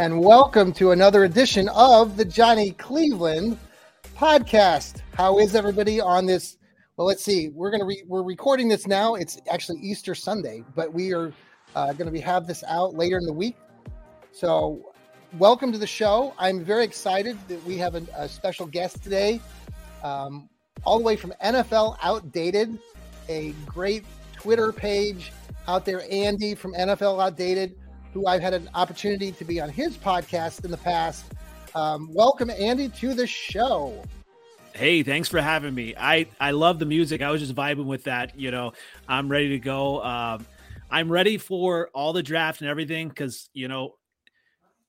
And welcome to another edition of the Johnny Cleveland podcast. How is everybody on this? Well, let's see. We're gonna re- we're recording this now. It's actually Easter Sunday, but we are uh, going to be have this out later in the week. So, welcome to the show. I'm very excited that we have a, a special guest today, um, all the way from NFL Outdated, a great Twitter page out there. Andy from NFL Outdated who I've had an opportunity to be on his podcast in the past. Um, welcome, Andy, to the show. Hey, thanks for having me. I I love the music. I was just vibing with that. You know, I'm ready to go. Um, I'm ready for all the draft and everything because you know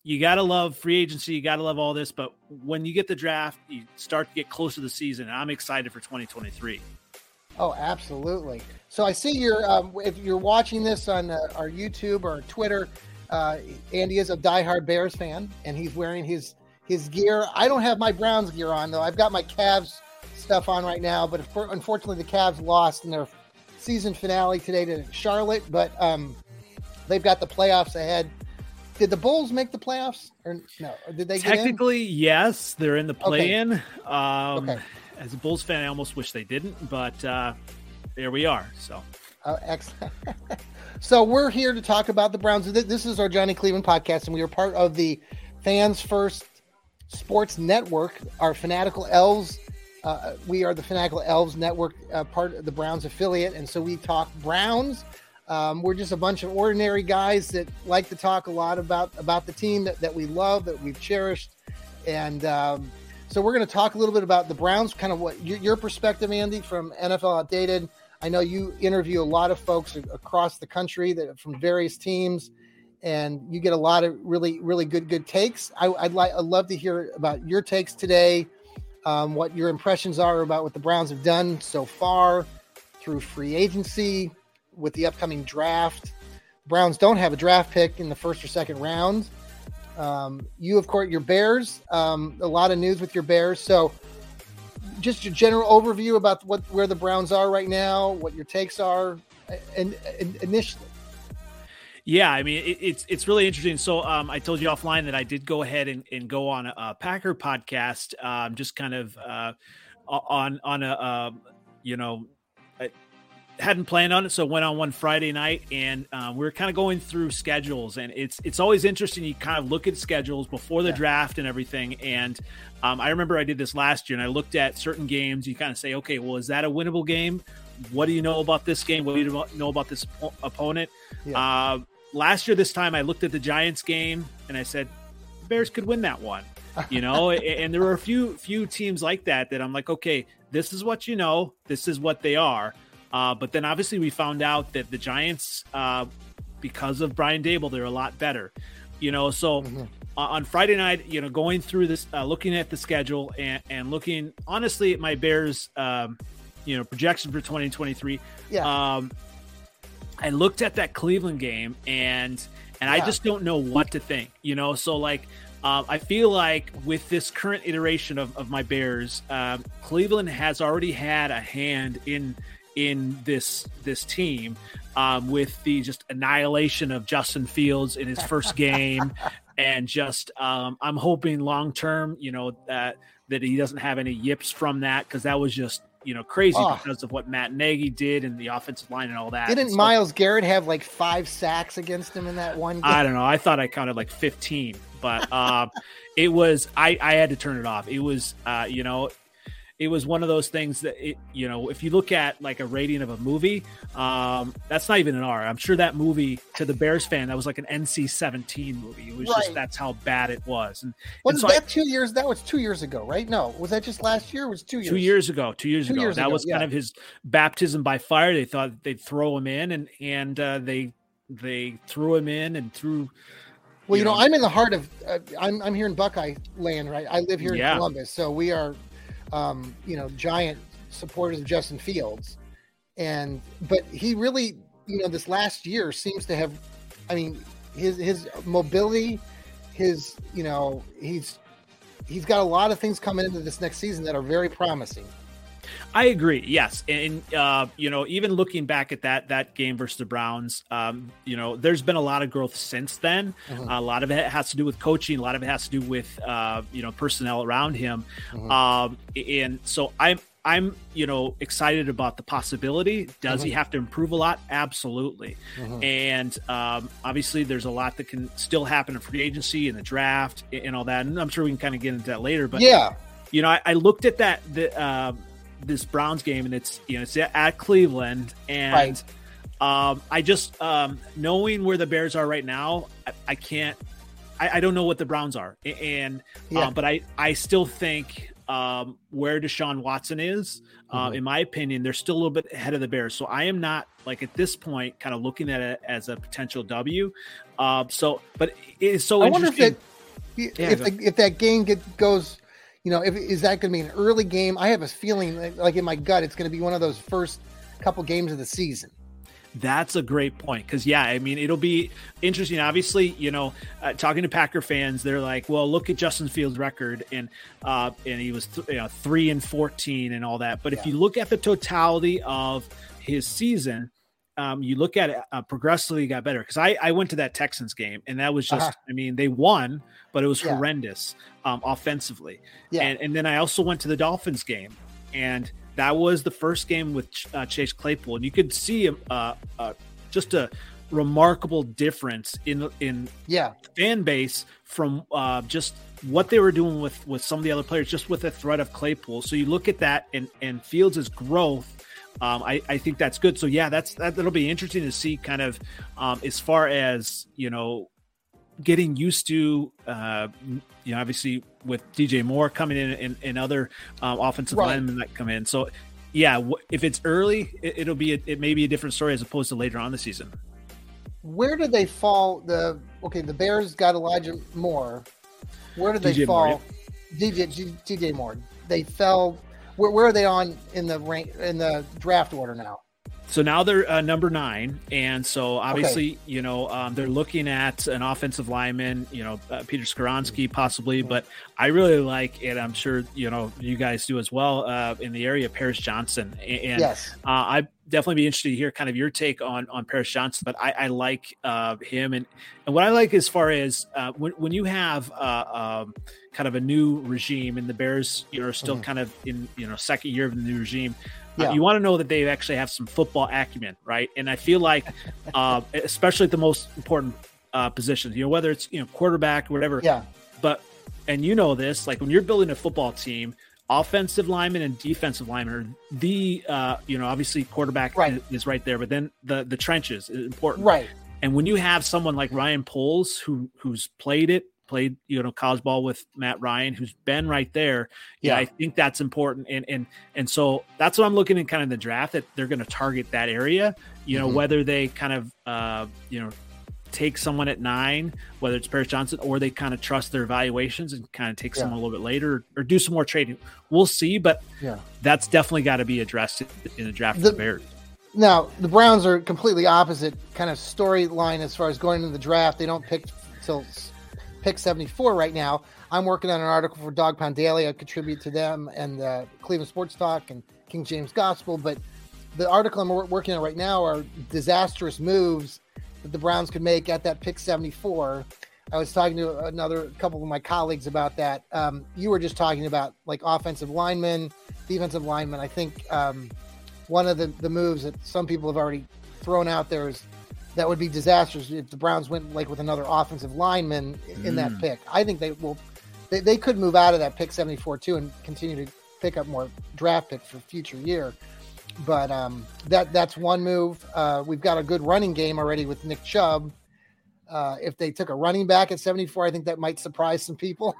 you gotta love free agency. You gotta love all this. But when you get the draft, you start to get close to the season. I'm excited for 2023. Oh, absolutely. So I see you're um, if you're watching this on uh, our YouTube or Twitter, uh, Andy is a diehard Bears fan, and he's wearing his his gear. I don't have my Browns gear on though. I've got my Cavs stuff on right now, but unfortunately, the Cavs lost in their season finale today to Charlotte. But um, they've got the playoffs ahead. Did the Bulls make the playoffs or no? Or did they technically? yes, they're in the play-in. Okay. Um, okay. As a Bulls fan, I almost wish they didn't, but uh, there we are. So, oh, excellent. So we're here to talk about the Browns. This is our Johnny Cleveland podcast, and we are part of the Fans First Sports Network, our Fanatical Elves. Uh, we are the Fanatical Elves Network, uh, part of the Browns affiliate, and so we talk Browns. Um, we're just a bunch of ordinary guys that like to talk a lot about about the team that, that we love, that we've cherished, and um, so we're going to talk a little bit about the Browns, kind of what your, your perspective, Andy, from NFL Outdated I know you interview a lot of folks across the country that from various teams, and you get a lot of really, really good, good takes. I, would like, I'd love to hear about your takes today, um, what your impressions are about what the Browns have done so far through free agency with the upcoming draft. Browns don't have a draft pick in the first or second round. Um, you, of course, your Bears. Um, a lot of news with your Bears. So just a general overview about what where the Browns are right now, what your takes are, and, and initially. Yeah, I mean it, it's it's really interesting. So um, I told you offline that I did go ahead and, and go on a, a Packer podcast, um, just kind of uh, on on a uh, you know hadn't planned on it, so went on one Friday night, and um, we are kind of going through schedules, and it's it's always interesting. You kind of look at schedules before the yeah. draft and everything, and um, I remember I did this last year, and I looked at certain games. You kind of say, okay, well, is that a winnable game? What do you know about this game? What do you know about this opponent? Yeah. Uh, last year, this time, I looked at the Giants game, and I said, Bears could win that one. You know, and there were a few few teams like that that I'm like, okay, this is what you know, this is what they are. Uh, but then obviously we found out that the Giants, uh, because of Brian Daboll, they're a lot better. You know, so mm-hmm. on Friday night, you know, going through this, uh, looking at the schedule and, and looking honestly at my Bears, um, you know, projection for 2023. Yeah. Um, I looked at that Cleveland game and and yeah. I just don't know what to think. You know, so like um, I feel like with this current iteration of, of my Bears, um, Cleveland has already had a hand in in this this team um, with the just annihilation of Justin Fields in his first game, and just um, I'm hoping long term, you know that that he doesn't have any yips from that because that was just you know crazy oh. because of what Matt Nagy did and the offensive line and all that. Didn't so, Myles Garrett have like five sacks against him in that one? Game? I don't know. I thought I counted like 15, but uh, it was I I had to turn it off. It was uh, you know it was one of those things that it, you know if you look at like a rating of a movie um that's not even an r i'm sure that movie to the bears fan that was like an nc-17 movie it was right. just that's how bad it was and was so that I, two years that was two years ago right no was that just last year was two years two years ago two years two ago years that ago, was yeah. kind of his baptism by fire they thought they'd throw him in and and uh, they they threw him in and threw well, you know, know, I'm in the heart of. Uh, I'm I'm here in Buckeye land, right? I live here yeah. in Columbus, so we are um, you know, giant supporters of Justin Fields. And but he really, you know, this last year seems to have I mean, his his mobility, his, you know, he's he's got a lot of things coming into this next season that are very promising. I agree. Yes, and uh, you know, even looking back at that that game versus the Browns, um, you know, there's been a lot of growth since then. Mm-hmm. a lot of it has to do with coaching. A lot of it has to do with uh, you know personnel around him. Mm-hmm. Um, and so I'm I'm you know excited about the possibility. Does mm-hmm. he have to improve a lot? Absolutely. Mm-hmm. And um, obviously, there's a lot that can still happen in free agency and the draft and all that. And I'm sure we can kind of get into that later. But yeah, you know, I, I looked at that the. Uh, this Browns game, and it's you know it's at Cleveland, and right. um, I just um, knowing where the Bears are right now, I, I can't. I, I, don't know what the Browns are, and yeah. um, but I I still think um, where Deshaun Watson is, uh, mm-hmm. in my opinion, they're still a little bit ahead of the Bears. So I am not like at this point kind of looking at it as a potential W. Uh, so, but it's so I interesting. Wonder if, that, if, if, if that game get, goes you know, if, is that going to be an early game? I have a feeling, like in my gut, it's going to be one of those first couple games of the season. That's a great point because yeah, I mean it'll be interesting. Obviously, you know, uh, talking to Packer fans, they're like, "Well, look at Justin Fields' record, and uh, and he was th- you know three and fourteen and all that." But yeah. if you look at the totality of his season, um, you look at it uh, progressively got better because I, I went to that Texans game and that was just uh-huh. I mean they won but it was yeah. horrendous um, offensively yeah. and and then I also went to the Dolphins game and that was the first game with uh, Chase Claypool and you could see uh, uh, just a remarkable difference in in yeah fan base from uh, just what they were doing with with some of the other players just with the threat of Claypool so you look at that and and Fields' growth um, I, I think that's good. So yeah, that's that, that'll be interesting to see kind of um, as far as you know getting used to uh, you know obviously with DJ Moore coming in and, and other um, offensive right. linemen that come in. So yeah, if it's early, it, will be a, it may be a different story as opposed to later on the season. Where do they fall? The okay, the Bears got Elijah Moore. Where did they DJ fall? Moore, yeah. DJ DJ Moore. They fell where, where are they on in the rank in the draft order now? So now they're uh, number nine, and so obviously, okay. you know, um, they're looking at an offensive lineman, you know, uh, Peter Skoronski possibly, but I really like it. I'm sure you know you guys do as well uh, in the area. Paris Johnson, and yes. Uh, I definitely be interested to hear kind of your take on on Paris Johnson. But I, I like uh, him, and and what I like as far as uh, when when you have um, kind of a new regime, and the Bears, you know, are still mm-hmm. kind of in you know second year of the new regime. Uh, yeah. Uh, you want to know that they actually have some football acumen, right? And I feel like, uh, especially at the most important uh, positions, you know, whether it's you know quarterback or whatever. Yeah. But and you know this, like when you're building a football team, offensive linemen and defensive linemen are the uh, you know obviously quarterback right. Is, right there, but then the the trenches is important, right? And when you have someone like Ryan Poles who who's played it played you know college ball with Matt Ryan, who's been right there. Yeah, I think that's important, and and and so that's what I'm looking at kind of the draft that they're going to target that area. You know, mm-hmm. whether they kind of uh, you know take someone at nine, whether it's Paris Johnson, or they kind of trust their evaluations and kind of take yeah. someone a little bit later or do some more trading. We'll see, but yeah, that's definitely got to be addressed in the draft the, the Bears. Now the Browns are completely opposite kind of storyline as far as going into the draft. They don't pick till pick 74 right now. I'm working on an article for Dog Pound Daily. I contribute to them and uh, Cleveland Sports Talk and King James Gospel. But the article I'm working on right now are disastrous moves that the Browns could make at that pick 74. I was talking to another couple of my colleagues about that. Um, you were just talking about like offensive linemen, defensive linemen. I think um, one of the, the moves that some people have already thrown out there is that would be disastrous if the Browns went like with another offensive lineman in mm. that pick. I think they will. They, they could move out of that pick 74 too and continue to pick up more draft picks for future year. But um, that that's one move. Uh, we've got a good running game already with Nick Chubb. Uh, if they took a running back at 74, I think that might surprise some people.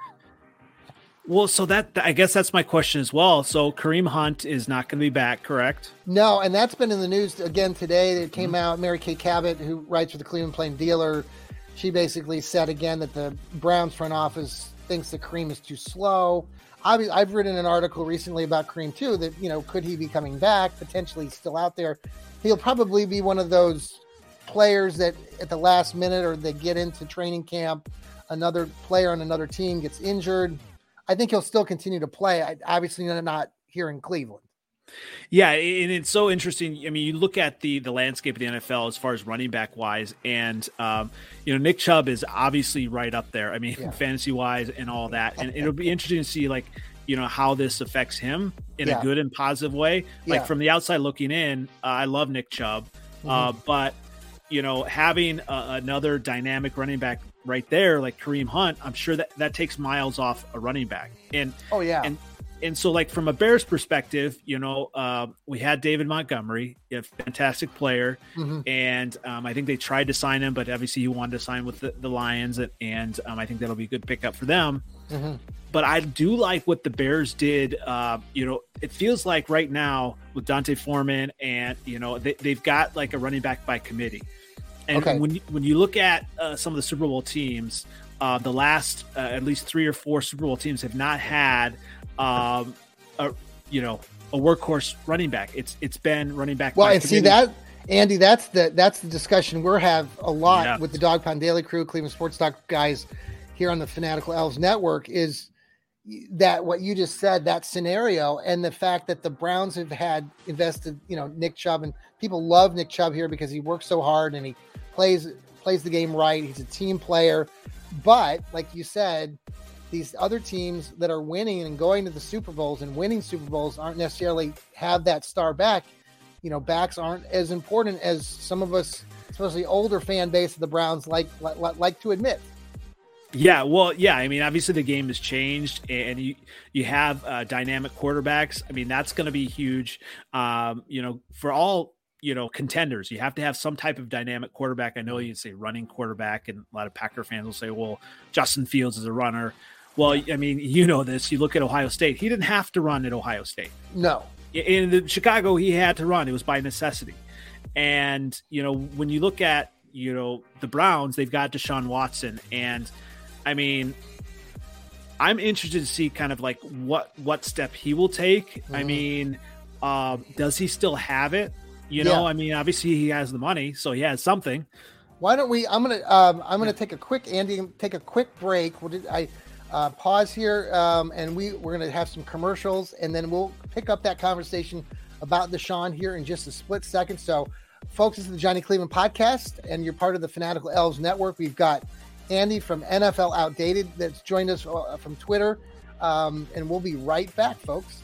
Well, so that I guess that's my question as well. So Kareem Hunt is not going to be back, correct? No, and that's been in the news again today. It came mm-hmm. out. Mary Kay Cabot, who writes for the Cleveland Plain Dealer, she basically said again that the Browns front office thinks that Kareem is too slow. I've, written an article recently about Kareem too. That you know, could he be coming back? Potentially still out there. He'll probably be one of those players that at the last minute or they get into training camp, another player on another team gets injured I think he'll still continue to play. I, obviously, not here in Cleveland. Yeah, and it's so interesting. I mean, you look at the the landscape of the NFL as far as running back wise, and um, you know Nick Chubb is obviously right up there. I mean, yeah. fantasy wise and all that, and it'll be interesting to see like you know how this affects him in yeah. a good and positive way. Like yeah. from the outside looking in, uh, I love Nick Chubb, mm-hmm. uh, but you know having another dynamic running back right there, like Kareem Hunt, I'm sure that that takes miles off a running back. And oh yeah, and and so like from a Bears perspective, you know, uh, we had David Montgomery, a fantastic player, mm-hmm. and um, I think they tried to sign him, but obviously he wanted to sign with the, the Lions, and, and um, I think that'll be a good pickup for them. Mm-hmm. But I do like what the Bears did. Uh, you know, it feels like right now with D'Onta Foreman, and you know they, they've got like a running back by committee. And okay. when you, when you look at uh, some of the Super Bowl teams, uh, the last uh, at least three or four Super Bowl teams have not had, um, a you know, a workhorse running back. It's it's been running back. Well, and see that, Andy, that's the that's the discussion we're have a lot yeah. with the Dog Pound Daily crew, Cleveland Sports Talk guys here on the Fanatical Elves Network is that what you just said that scenario and the fact that the Browns have had invested, you know, Nick Chubb and people love Nick Chubb here because he works so hard and he plays plays the game right. He's a team player. But like you said, these other teams that are winning and going to the Super Bowls and winning Super Bowls aren't necessarily have that star back. You know, backs aren't as important as some of us, especially older fan base of the Browns, like like, like to admit. Yeah, well, yeah. I mean, obviously the game has changed, and you you have uh, dynamic quarterbacks. I mean, that's going to be huge. Um, you know, for all you know contenders you have to have some type of dynamic quarterback i know you say running quarterback and a lot of packer fans will say well justin fields is a runner well i mean you know this you look at ohio state he didn't have to run at ohio state no in the chicago he had to run it was by necessity and you know when you look at you know the browns they've got deshaun watson and i mean i'm interested to see kind of like what what step he will take mm-hmm. i mean um, does he still have it you know, yeah. I mean, obviously he has the money, so he has something. Why don't we? I'm gonna um, I'm gonna take a quick Andy take a quick break. What did I uh, pause here, um, and we we're gonna have some commercials, and then we'll pick up that conversation about Deshaun here in just a split second. So, folks, this is the Johnny Cleveland podcast, and you're part of the Fanatical Elves Network. We've got Andy from NFL Outdated that's joined us uh, from Twitter, um, and we'll be right back, folks.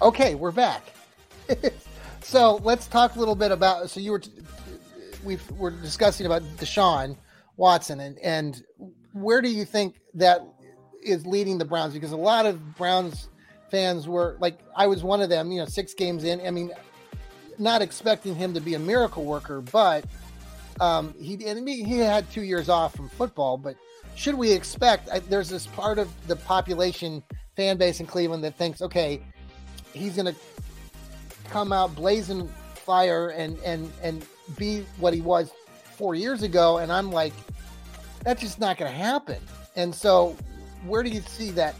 Okay, we're back. so let's talk a little bit about. So you were, we were discussing about Deshaun Watson, and and where do you think that is leading the Browns? Because a lot of Browns fans were like, I was one of them. You know, six games in. I mean, not expecting him to be a miracle worker, but um, he and he had two years off from football. But should we expect? There's this part of the population fan base in Cleveland that thinks, okay, he's going to come out blazing fire and and and be what he was four years ago. And I'm like, that's just not going to happen. And so, where do you see that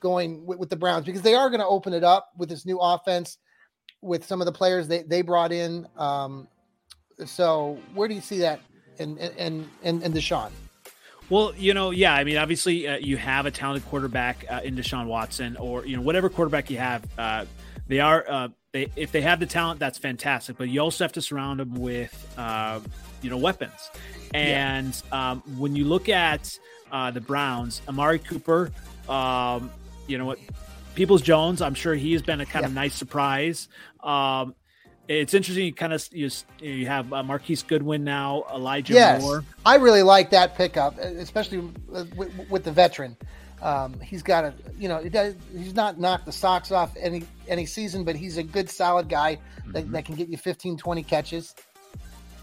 going with, with the Browns? Because they are going to open it up with this new offense. with some of the players they, they brought in. Um, so where do you see that in in in, in Deshaun? Well, you know, yeah, I mean, obviously, uh, you have a talented quarterback uh, in Deshaun Watson, or you know, whatever quarterback you have. Uh, they are, uh, they if they have the talent, that's fantastic. But you also have to surround them with, uh, you know, weapons. And yeah. um, when you look at uh, the Browns, Amari Cooper, um, you know what, Peoples Jones, I'm sure he has been a kind yeah. of nice surprise. Um, it's interesting. You kind of you, you have uh, Marquise Goodwin now, Elijah yes, Moore. I really like that pickup, especially with, with the veteran. Um, he's got a you know he's not knocked the socks off any any season, but he's a good solid guy that, mm-hmm. that can get you 15, 20 catches.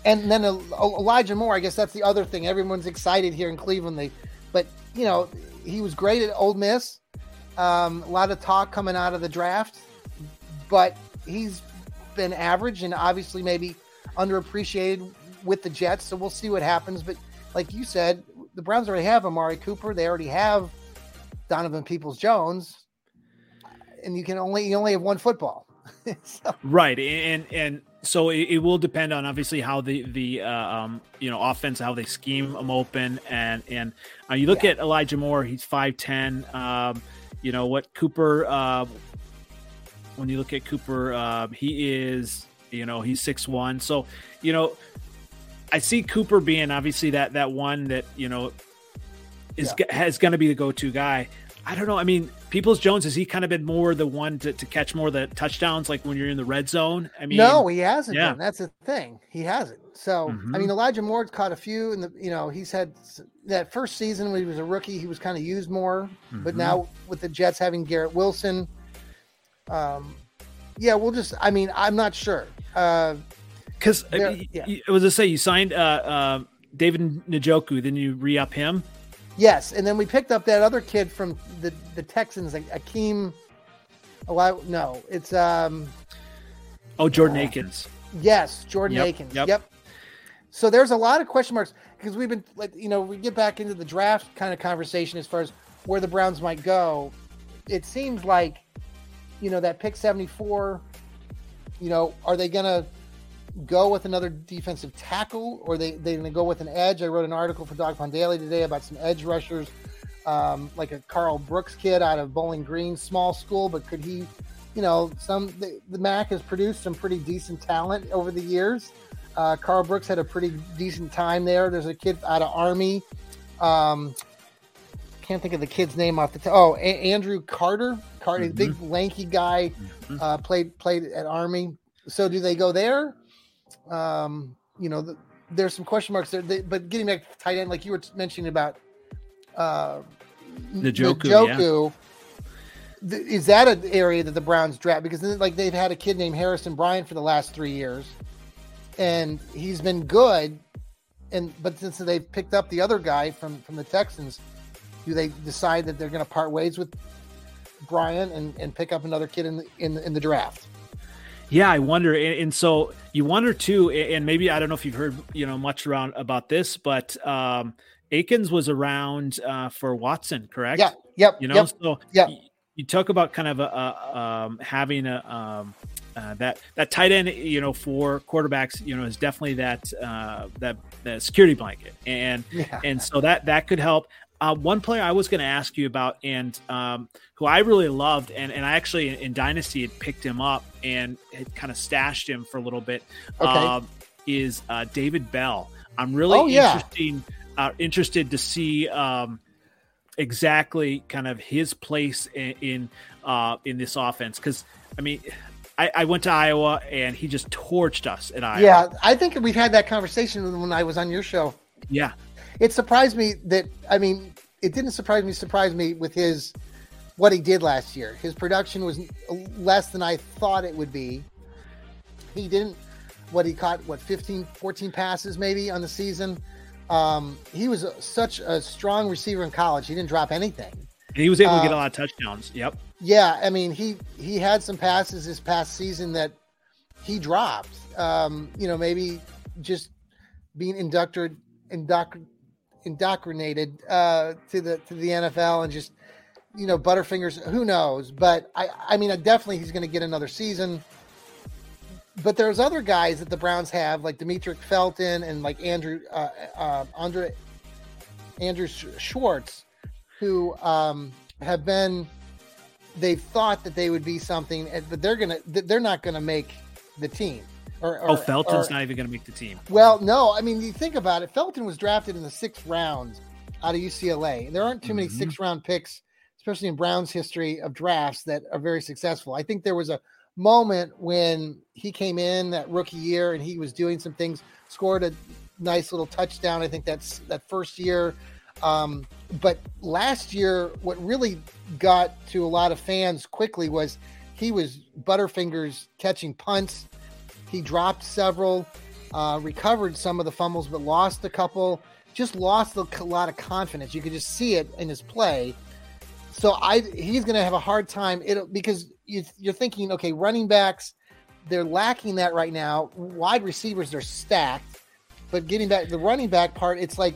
And then Elijah Moore, I guess that's the other thing. Everyone's excited here in Cleveland. They, but you know, he was great at Ole Miss. Um, a lot of talk coming out of the draft, but he's been average and obviously maybe underappreciated with the Jets. So we'll see what happens. But like you said, the Browns already have Amari Cooper. They already have Donovan Peoples Jones, and you can only you only have one football. so. Right, and and so it, it, will depend on obviously how the the uh, um, you know offense how they scheme them open and and uh, you look yeah. at Elijah Moore. He's five ten. Um, you know what Cooper uh, when you look at Cooper, um, he is, you know, he's six one. So, you know, I see Cooper being obviously that that one that you know is yeah. has going to be the go to guy. I don't know. I mean, Peoples Jones has he kind of been more the one to, to catch more of the touchdowns, like when you're in the red zone? I mean, no, he hasn't. Yeah. Been. That's the thing. He hasn't. So, mm-hmm. I mean, Elijah Moore's caught a few, and the you know he's had that first season when he was a rookie, he was kind of used more. Mm-hmm. But now with the Jets having Garrett Wilson, um, yeah, we'll just. I mean, I'm not sure. Because uh, yeah. I was to say you signed uh, uh, David Njoku, then you re up him. Yes, and then we picked up that other kid from the the Texans, like Akeem. Oh, no, it's um. Oh, Jordan uh, Akins. Yes, Jordan yep, Akins. Yep. yep. So there's a lot of question marks because we've been like you know we get back into the draft kind of conversation as far as where the Browns might go. It seems like you know, that pick 74, you know, are they going to go with another defensive tackle or they, they going to go with an edge? I wrote an article for Dog Pound Daily today about some edge rushers, um, like a Karl Brooks kid out of Bowling Green, small school, but could he, you know, some, the, the MAC has produced some pretty decent talent over the years. Uh, Karl Brooks had a pretty decent time there. There's a kid out of Army. Um, can't think of the kid's name off the top. Oh, a- Andrew Carter, Carter, mm-hmm. big lanky guy, mm-hmm. uh, played played at Army. So do they go there? Um, you know, the, there's some question marks there. They, but getting back to tight end, like you were mentioning about uh, Njoku, Njoku yeah. is that an area that the Browns draft? Because like they've had a kid named Harrison Bryant for the last three years, and he's been good. And but since they've picked up the other guy from from the Texans, do they decide that they're going to part ways with Bryant and, and pick up another kid in the, in, in the draft? Yeah, I wonder, and, and, so you wonder too, and maybe I don't know if you've heard you know much around about this, but um, Akins was around uh, for Watson, correct? Yeah. Yep. You know, yep, so yeah. You, you, talk about kind of a, a um, having a um, uh, that that tight end, you know, for quarterbacks, you know, is definitely that uh, that that security blanket, and yeah. and so that that could help. Uh, one player I was going to ask you about, and um, who I really loved, and, and I actually in, in, Dynasty had picked him up and had kind of stashed him for a little bit, okay. uh, is uh, David Bell. I'm really oh, yeah. uh, interested to see um, exactly kind of his place in in, uh, in this offense because I mean. I, I, went to Iowa and he just torched us at Iowa. Yeah, I think we've had that conversation when I was on your show. Yeah, it surprised me that I mean, it didn't surprise me. Surprise me with his what he did last year. His production was less than I thought it would be. He didn't what he caught what 15 14 passes maybe on the season. Um, he was a, such a strong receiver in college. He didn't drop anything. he was able uh, to get a uh, lot of touchdowns. Yep. Yeah, I mean he he had some passes this past season that he dropped. Um, you know, maybe just being inducted inducted indoctrinated uh, to the to the NFL and just you know Butterfingers. Who knows? But I I mean definitely he's going to get another season. but there's other guys that the Browns have, like Demetric Felton and like Andrew uh, uh, Andre Andrew Schwartz, who um, have been. They've thought that they would be something, but they're gonna. They're not gonna make the team. Or, or, oh, Felton's or, not even going to make the team. Well, no. I mean, you think about it. Felton was drafted in the sixth round out of UCLA. and There aren't too mm-hmm. many six round picks, especially in Brown's history of drafts, that are very successful. I think there was a moment when he came in that rookie year and he was doing some things, scored a nice little touchdown. I think that's that first year. Um, but last year, what really got to a lot of fans quickly was he was Butterfingers catching punts he dropped several, uh, recovered some of the fumbles, but lost a couple. Just lost a lot of confidence. You could just see it in his play. So I he's going to have a hard time it because you, you're thinking, okay, running backs, they're lacking that right now. Wide receivers, they're stacked. But getting back the running back part, it's like,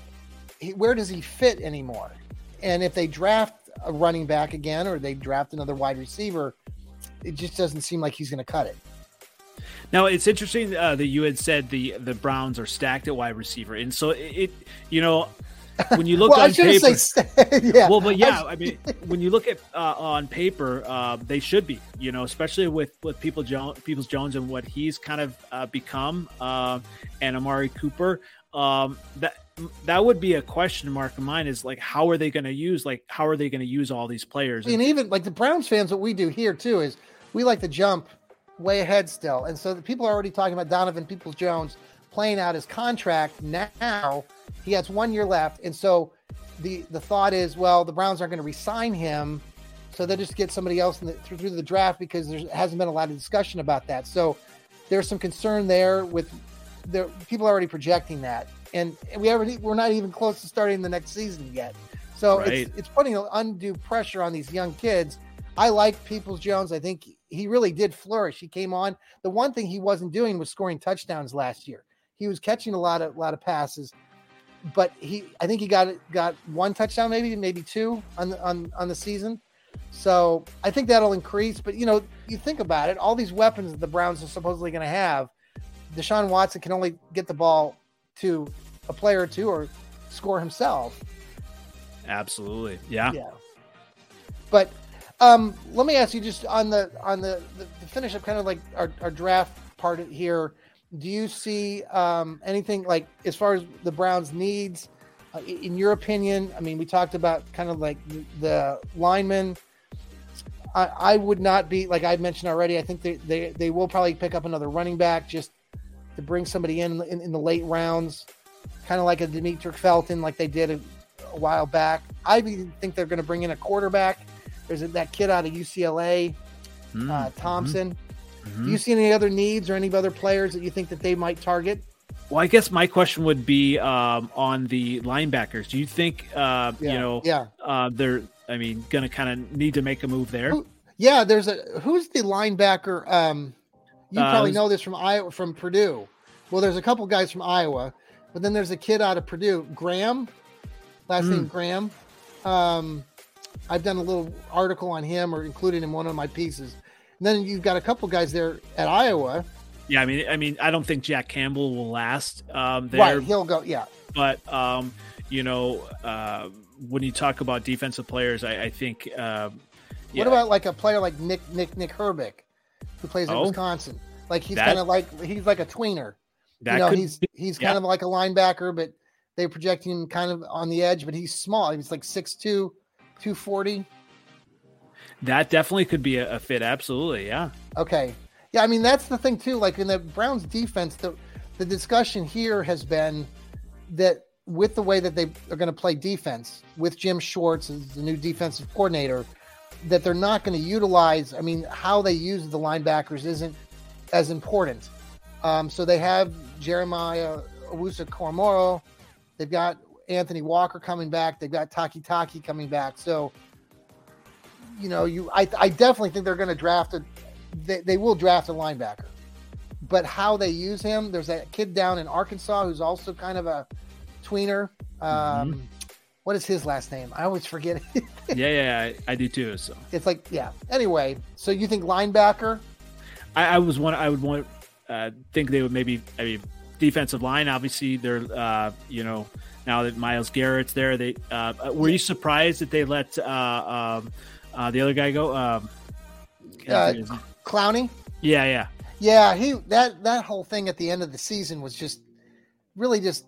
where does he fit anymore? And if they draft a running back again or they draft another wide receiver, it just doesn't seem like he's going to cut it. Now it's interesting uh, that you had said the the Browns are stacked at wide receiver, and so it, it you know when you look well, on paper, say, yeah. well, but yeah, I mean, when you look at uh, on paper, uh, they should be, you know, especially with with people Jones, Peoples Jones, and what he's kind of uh, become, uh, and Amari Cooper. Um, that that would be a question mark of mine. Is like, how are they going to use like how are they going to use all these players? And, and even like the Browns fans, what we do here too is we like to jump way ahead still. And so the people are already talking about Donovan Peoples Jones playing out his contract now. He has one year left. And so the the thought is, well, the Browns aren't going to resign him. So they'll just get somebody else the, through, through the draft because there hasn't been a lot of discussion about that. So there's some concern there with there people are already projecting that. And we already we're not even close to starting the next season yet. So right. it's, it's putting undue pressure on these young kids. I like Peoples Jones. I think he really did flourish. He came on. The one thing he wasn't doing was scoring touchdowns last year. He was catching a lot of a lot of passes, but he I think he got got one touchdown, maybe maybe two on the, on on the season. So I think that'll increase. But you know, you think about it, all these weapons that the Browns are supposedly going to have, Deshaun Watson can only get the ball to a player or two or score himself. Absolutely, yeah, yeah. But um, let me ask you just on the on the, the, the finish up kind of like our, our draft part here. Do you see um, anything like as far as the Browns' needs? Uh, in your opinion, I mean, we talked about kind of like the linemen. I, I would not be like I mentioned already. I think they, they they will probably pick up another running back just to bring somebody in in, in the late rounds, kind of like a Demetric Felton, like they did a, a while back. I think they're going to bring in a quarterback there's that kid out of UCLA, mm, uh, Thompson. Mm-hmm. Do you see any other needs or any other players that you think that they might target? Well, I guess my question would be um, on the linebackers. Do you think, uh, yeah, you know, yeah. Uh, they're, I mean, going to kind of need to make a move there? Who, yeah, there's a who's the linebacker? Um, you uh, probably know this from Iowa, from Purdue. Well, there's a couple guys from Iowa, but then there's a kid out of Purdue, Graham, last mm. name Graham. Um, I've done a little article on him or included in one of my pieces. And then you've got a couple guys there at Iowa. Yeah, I mean, I mean, I don't think Jack Campbell will last um, there. Right, he'll go. Yeah, but um, you know, uh, when you talk about defensive players, I, I think. Uh, yeah. What about like a player like Nick Nick Nick Herbig, who plays in oh, Wisconsin? Like he's kind of like he's like a tweener. you know, he's be, he's yeah. kind of like a linebacker, but they project him kind of on the edge, but he's small. He's like 6'2", 240? That definitely could be a, a, fit. Absolutely. Yeah. Okay. Yeah. I mean, that's the thing, too. Like in the Browns defense, the, the discussion here has been that with the way that they are going to play defense with Jim Schwartz as the new defensive coordinator, that they're not going to utilize. I mean, how they use the linebackers isn't as important. Um, so they have Jeremiah Owusu-Koramoah. They've got Anthony Walker coming back. They've got Takitaki coming back. So, you know, you I, I definitely think they're going to draft a they, they will draft a linebacker. But how they use him, there's that kid down in Arkansas who's also kind of a tweener. Um, mm-hmm. what is his last name? I always forget. It. Yeah, yeah, I, I, do too. So it's like, yeah. Anyway, so you think linebacker? I, I was one. I would want uh, think they would maybe. I mean, defensive line. Obviously, they're uh, you know now that Myles Garrett's there. They uh, were you surprised that they let uh, um, uh, the other guy go? Um, uh, Clowney. Yeah, yeah, yeah. He that that whole thing at the end of the season was just really just.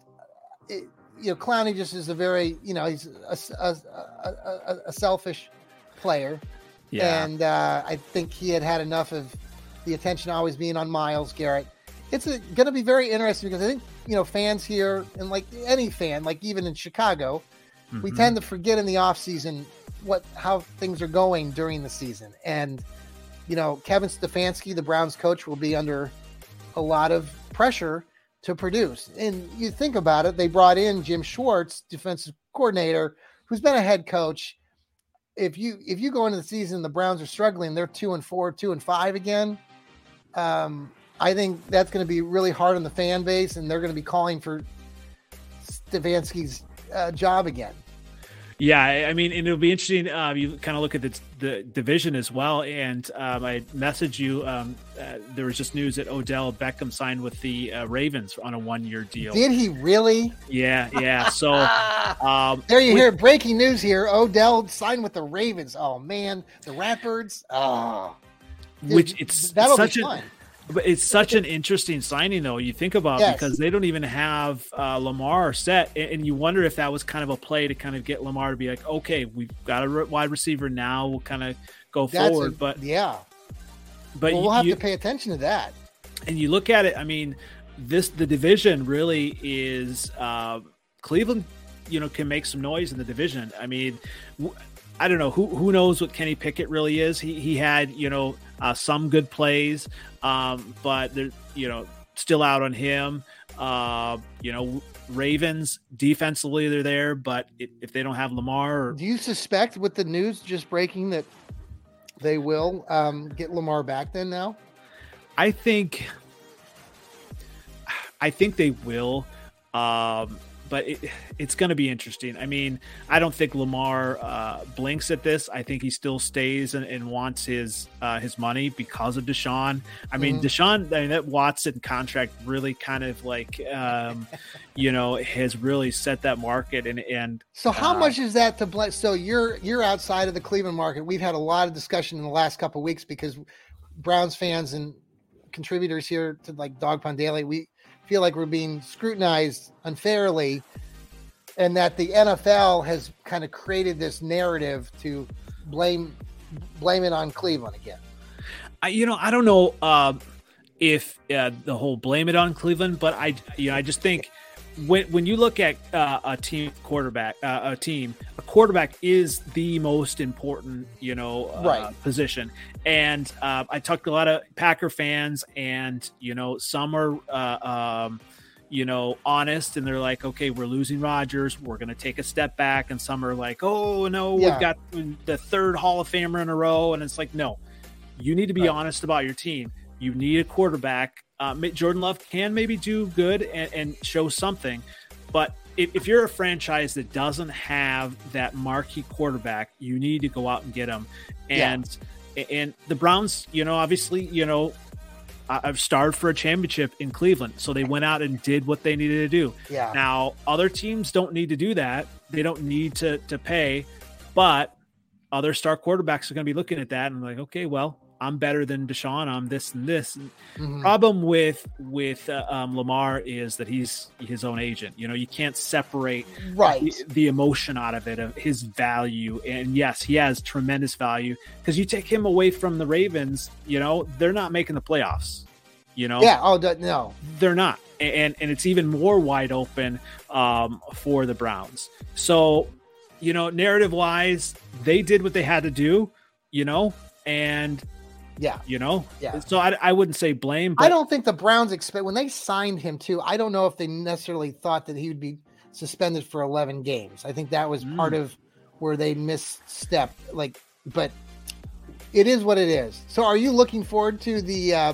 It, you know, Clowney just is a very, you know, he's a, a, a, a selfish player. Yeah. And uh, I think he had had enough of the attention always being on Myles Garrett. It's going to be very interesting because I think, you know, fans here and like any fan, like even in Chicago, mm-hmm. we tend to forget in the offseason what how things are going during the season. And, you know, Kevin Stefanski, the Browns coach, will be under a lot of pressure to produce. And you think about it, they brought in Jim Schwartz, defensive coordinator, who's been a head coach. If you if you go into the season, the Browns are struggling. They're two and four, two and five again. Um, I think that's going to be really hard on the fan base, and they're going to be calling for Stefanski's uh, job again. Yeah, I mean, and it'll be interesting. Uh, you kind of look at the, the division as well. And um, I messaged you. Um, uh, there was just news that Odell Beckham signed with the uh, Ravens on a one-year deal. Did he really? Yeah, yeah. So um, there you with, hear breaking news here. Odell signed with the Ravens. Oh man, the Ratbirds. Oh, which it's that'll such be fun. A, but it's such an interesting signing, though. You think about yes. because they don't even have uh, Lamar set, and you wonder if that was kind of a play to kind of get Lamar to be like, okay, we've got a wide receiver now. We'll kind of go That's forward. A, but yeah, but well, we'll have you, to pay attention to that. And you look at it. I mean, this the division really is uh, Cleveland. You know, can make some noise in the division. I mean, I don't know who who knows what Kenny Pickett really is. He he had you know uh, some good plays, um, but they're you know still out on him. Uh, you know, Ravens defensively they're there, but if, if they don't have Lamar, or... do you suspect with the news just breaking that they will um, get Lamar back? Then now, I think, I think they will. Um, but it, it's going to be interesting. I mean, I don't think Lamar uh, blinks at this. I think he still stays and, and wants his uh, his money because of Deshaun. I mean, mm-hmm. Deshaun, I mean, that Watson contract really kind of like, um, you know, has really set that market. And and so, how uh, much is that to blame? So you're you're outside of the Cleveland market. We've had a lot of discussion in the last couple weeks because Browns fans and contributors here to like Dog Pound Daily, we feel like we're being scrutinized unfairly and that the NFL has kind of created this narrative to blame blame it on Cleveland again. I, you know, I don't know uh, if uh, the whole blame it on Cleveland, but I, you know, I just think when when you look at uh, a team quarterback, uh, a team, a quarterback is the most important, you know, uh, right. position. And uh, I talked to a lot of Packer fans, and you know, some are, uh, um, you know, honest, and they're like, okay, we're losing Rodgers, we're going to take a step back, and some are like, oh no, yeah. we've got the third Hall of Famer in a row, and it's like, no, you need to be right. honest about your team. You need a quarterback uh, Jordan Love can maybe do good and, and show something, but if, if, you're a franchise that doesn't have that marquee quarterback, you need to go out and get him. And yeah. and the Browns, you know, obviously, you know, I've starved for a championship in Cleveland, so they went out and did what they needed to do. Yeah. Now other teams don't need to do that; they don't need to to pay, but other star quarterbacks are going to be looking at that and like, okay, well, I'm better than Deshaun. I'm this and this. Mm-hmm. Problem with with uh, um, Lamar is that he's his own agent. You know, you can't separate right the, the emotion out of it of his value. And yes, he has tremendous value because you take him away from the Ravens. You know, they're not making the playoffs. You know, yeah. Oh no, they're not. And and it's even more wide open um, for the Browns. So, you know, narrative wise, they did what they had to do. You know, and yeah. You know? Yeah. So I, I wouldn't say blame. But... I don't think the Browns expect when they signed him too. I don't know if they necessarily thought that he would be suspended for 11 games. I think that was mm. part of where they misstep. Like, but it is what it is. So are you looking forward to the, uh,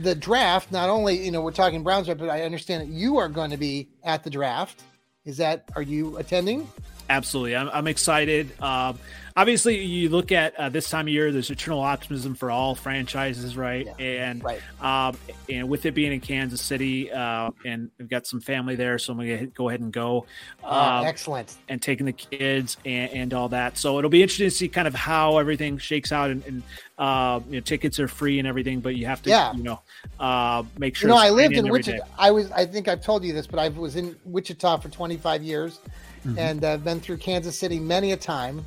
the draft? Not only, you know, we're talking Browns, but I understand that you are going to be at the draft. Is that, are you attending? Absolutely. I'm, I'm excited. Um, obviously you look at uh, this time of year. There's eternal optimism for all franchises, right? Yeah, and right. Um, and with it being in Kansas City, uh, and we've got some family there, so I'm gonna go ahead and go. Uh, Um, excellent. and taking the kids and, and all that. So it'll be interesting to see kind of how everything shakes out. And, and uh, you know, tickets are free and everything, but you have to, Yeah. you know, uh, make sure. You know, I lived in Wichita. day. I was. I think I've told you this, but I was in Wichita for 25 years, Mhm. and uh, been through Kansas City many a time.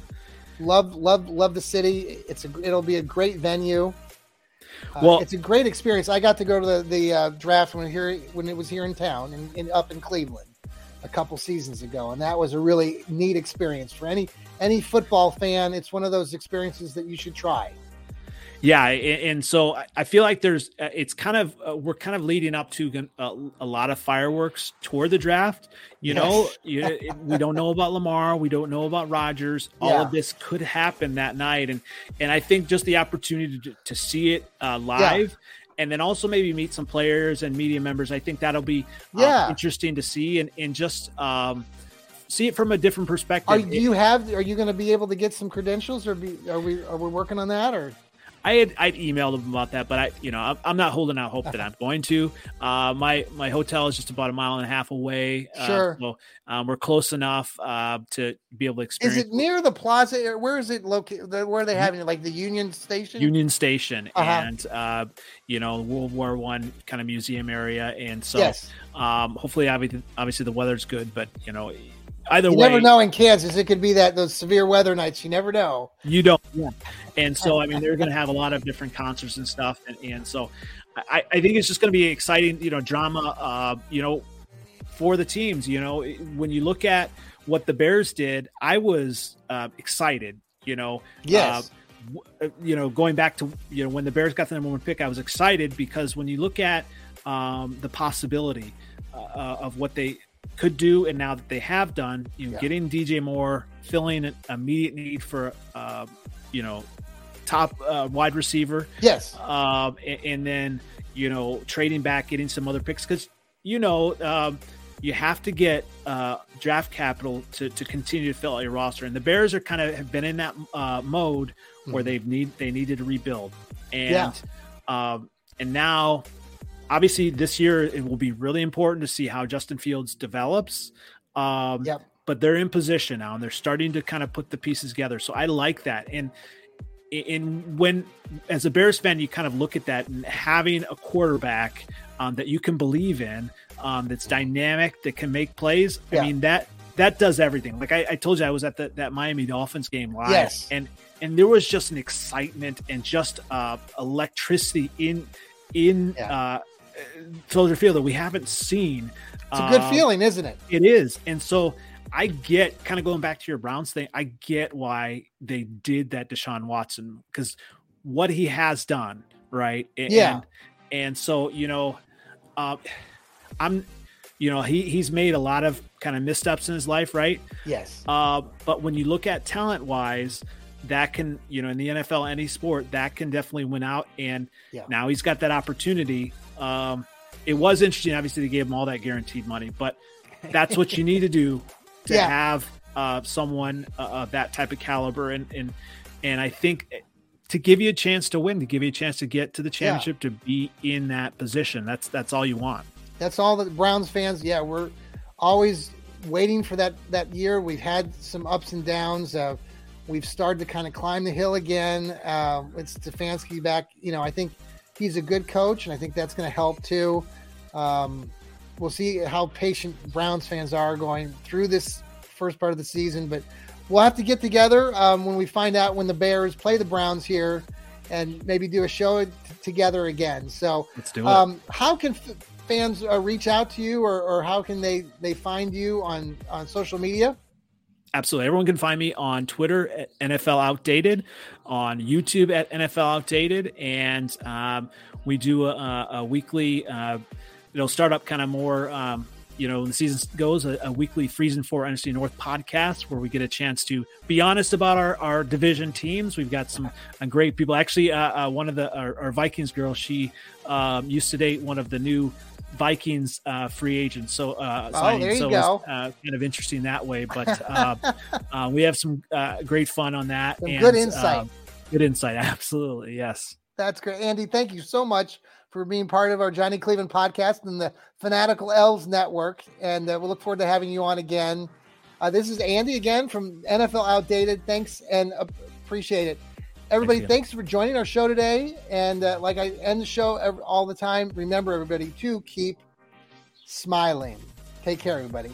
Love, love, love the city. It's a. It'll be a great venue. Uh, Well- it's a great experience. I got to go to the the uh, draft when here when it was here in town and in, up in Cleveland a couple seasons ago, and that was a really neat experience for any any football fan. It's one of those experiences that you should try. Yeah, and, so I- feel like there's uh, it's kind of uh, we're kind of leading up to a, a lot of fireworks toward the draft. You know, you, we don't know about Lamar, we don't know about Rodgers. All Yeah. of this could happen that night, and and I think just the opportunity to, to see it uh, live. And then also maybe meet some players and media members. I think that'll be uh, Yeah. interesting to see and, and just um, see it from a different perspective. Are do you have? Are you going to be able to get some credentials, or be? Are we? Are we working on that? Or I had I'd emailed them about that, but I you know I'm, I'm not holding out hope that I'm going to. Uh, my my hotel is just about a mile and a half away. Uh, Sure. so um, we're close enough uh, to be able to experience. is it near the plaza? Or where is it located? Where are they having it? Like the Union Station? Union Station Uh-huh. and uh, you know World War One kind of museum area, and so yes. um, hopefully obviously, obviously the weather's good, but you know either You way never know in Kansas. It could be that those severe weather nights. You never know. You don't. Yeah. And so, I mean, they're going to have a lot of different concerts and stuff. And, and so I, I think it's just going to be exciting, you know, drama, uh, you know, for the teams. You know, when you look at what the Bears did, I was uh, excited, you know. Yes. Uh, you know, going back to, you know, when the Bears got the number one pick, I was excited because when you look at um, the possibility uh, uh, of what they could do and now that they have done, you know, Yeah. getting DJ Moore, filling an immediate need for, uh, you know, top uh, wide receiver, yes. um, and, and then you know trading back, getting some other picks because you know um, you have to get uh, draft capital to, to continue to fill out your roster, and the Bears are kind of have been in that uh, mode where Mhm. they've need they needed to rebuild, and Yeah. um, and now obviously this year it will be really important to see how Justin Fields develops. Um, Yep. but they're in position now and they're starting to kind of put the pieces together. So I like that. And in when as a Bears fan, you kind of look at that and having a quarterback um, that you can believe in, um, that's dynamic, that can make plays. Yeah. I mean that that does everything. Like I, I told you, I was at the, that Miami Dolphins game live, Yes. and and there was just an excitement and just uh, electricity in in Yeah. uh, Soldier Field that we haven't seen. It's a good Um, feeling, isn't it? it is. And so I get kind of going back to your Browns thing, I get why they did that Deshaun Watson because what he has done, right? And, Yeah. And so, you know, uh, I'm, you know, he, he's made a lot of kind of missteps in his life, right? Yes. Uh, but when you look at talent wise, that can, you know, in the NFL, any sport, that can definitely win out. And Yeah. now he's got that opportunity. Um, it was interesting. Obviously, they gave him all that guaranteed money, but that's what you need to do to Yeah. have uh, someone uh, of that type of caliber. And and and I think to give you a chance to win, to give you a chance to get to the championship, to be in that position, that's that's all you want. That's all the Browns fans. Yeah, we're always waiting for that that year. We've had some ups and downs. Uh, we've started to kind of climb the hill again. Uh, it's Stefanski back. You know, I think he's a good coach, and I think that's going to help too. Um, we'll see how patient Browns fans are going through this first part of the season, but we'll have to get together um, when we find out when the Bears play the Browns here, and maybe do a show t- together again. So. Let's do it. Um, how can f- fans uh, reach out to you, or, or how can they they find you on on social media? Absolutely. Everyone can find me on Twitter at NFL Outdated, on YouTube at NFL Outdated, and um, we do a, a weekly. Uh, it'll start up kind of more. Um, you know, when the season goes, a, a weekly Freezing for NFC North podcast where we get a chance to be honest about our, our division teams. We've got some uh, great people. Actually, uh, uh, one of the our, our Vikings girls, she um, used to date one of the new Vikings uh, free agent. So uh, Oh, signing. there you so go. It's, uh, kind of interesting that way. But uh, uh, we have some uh, great fun on that. And, good insight. uh, good insight. Absolutely. Yes. That's great. Andy, thank you so much for being part of our Johnny Cleveland podcast and the Fanatical Elves Network. And uh, we'll look forward to having you on again. Uh, this is Andy again from NFL Outdated. Thanks and appreciate it. Everybody, you. thanks for joining our show today. And uh, like I end the show ev- all the time, remember everybody to keep smiling. Take care, everybody.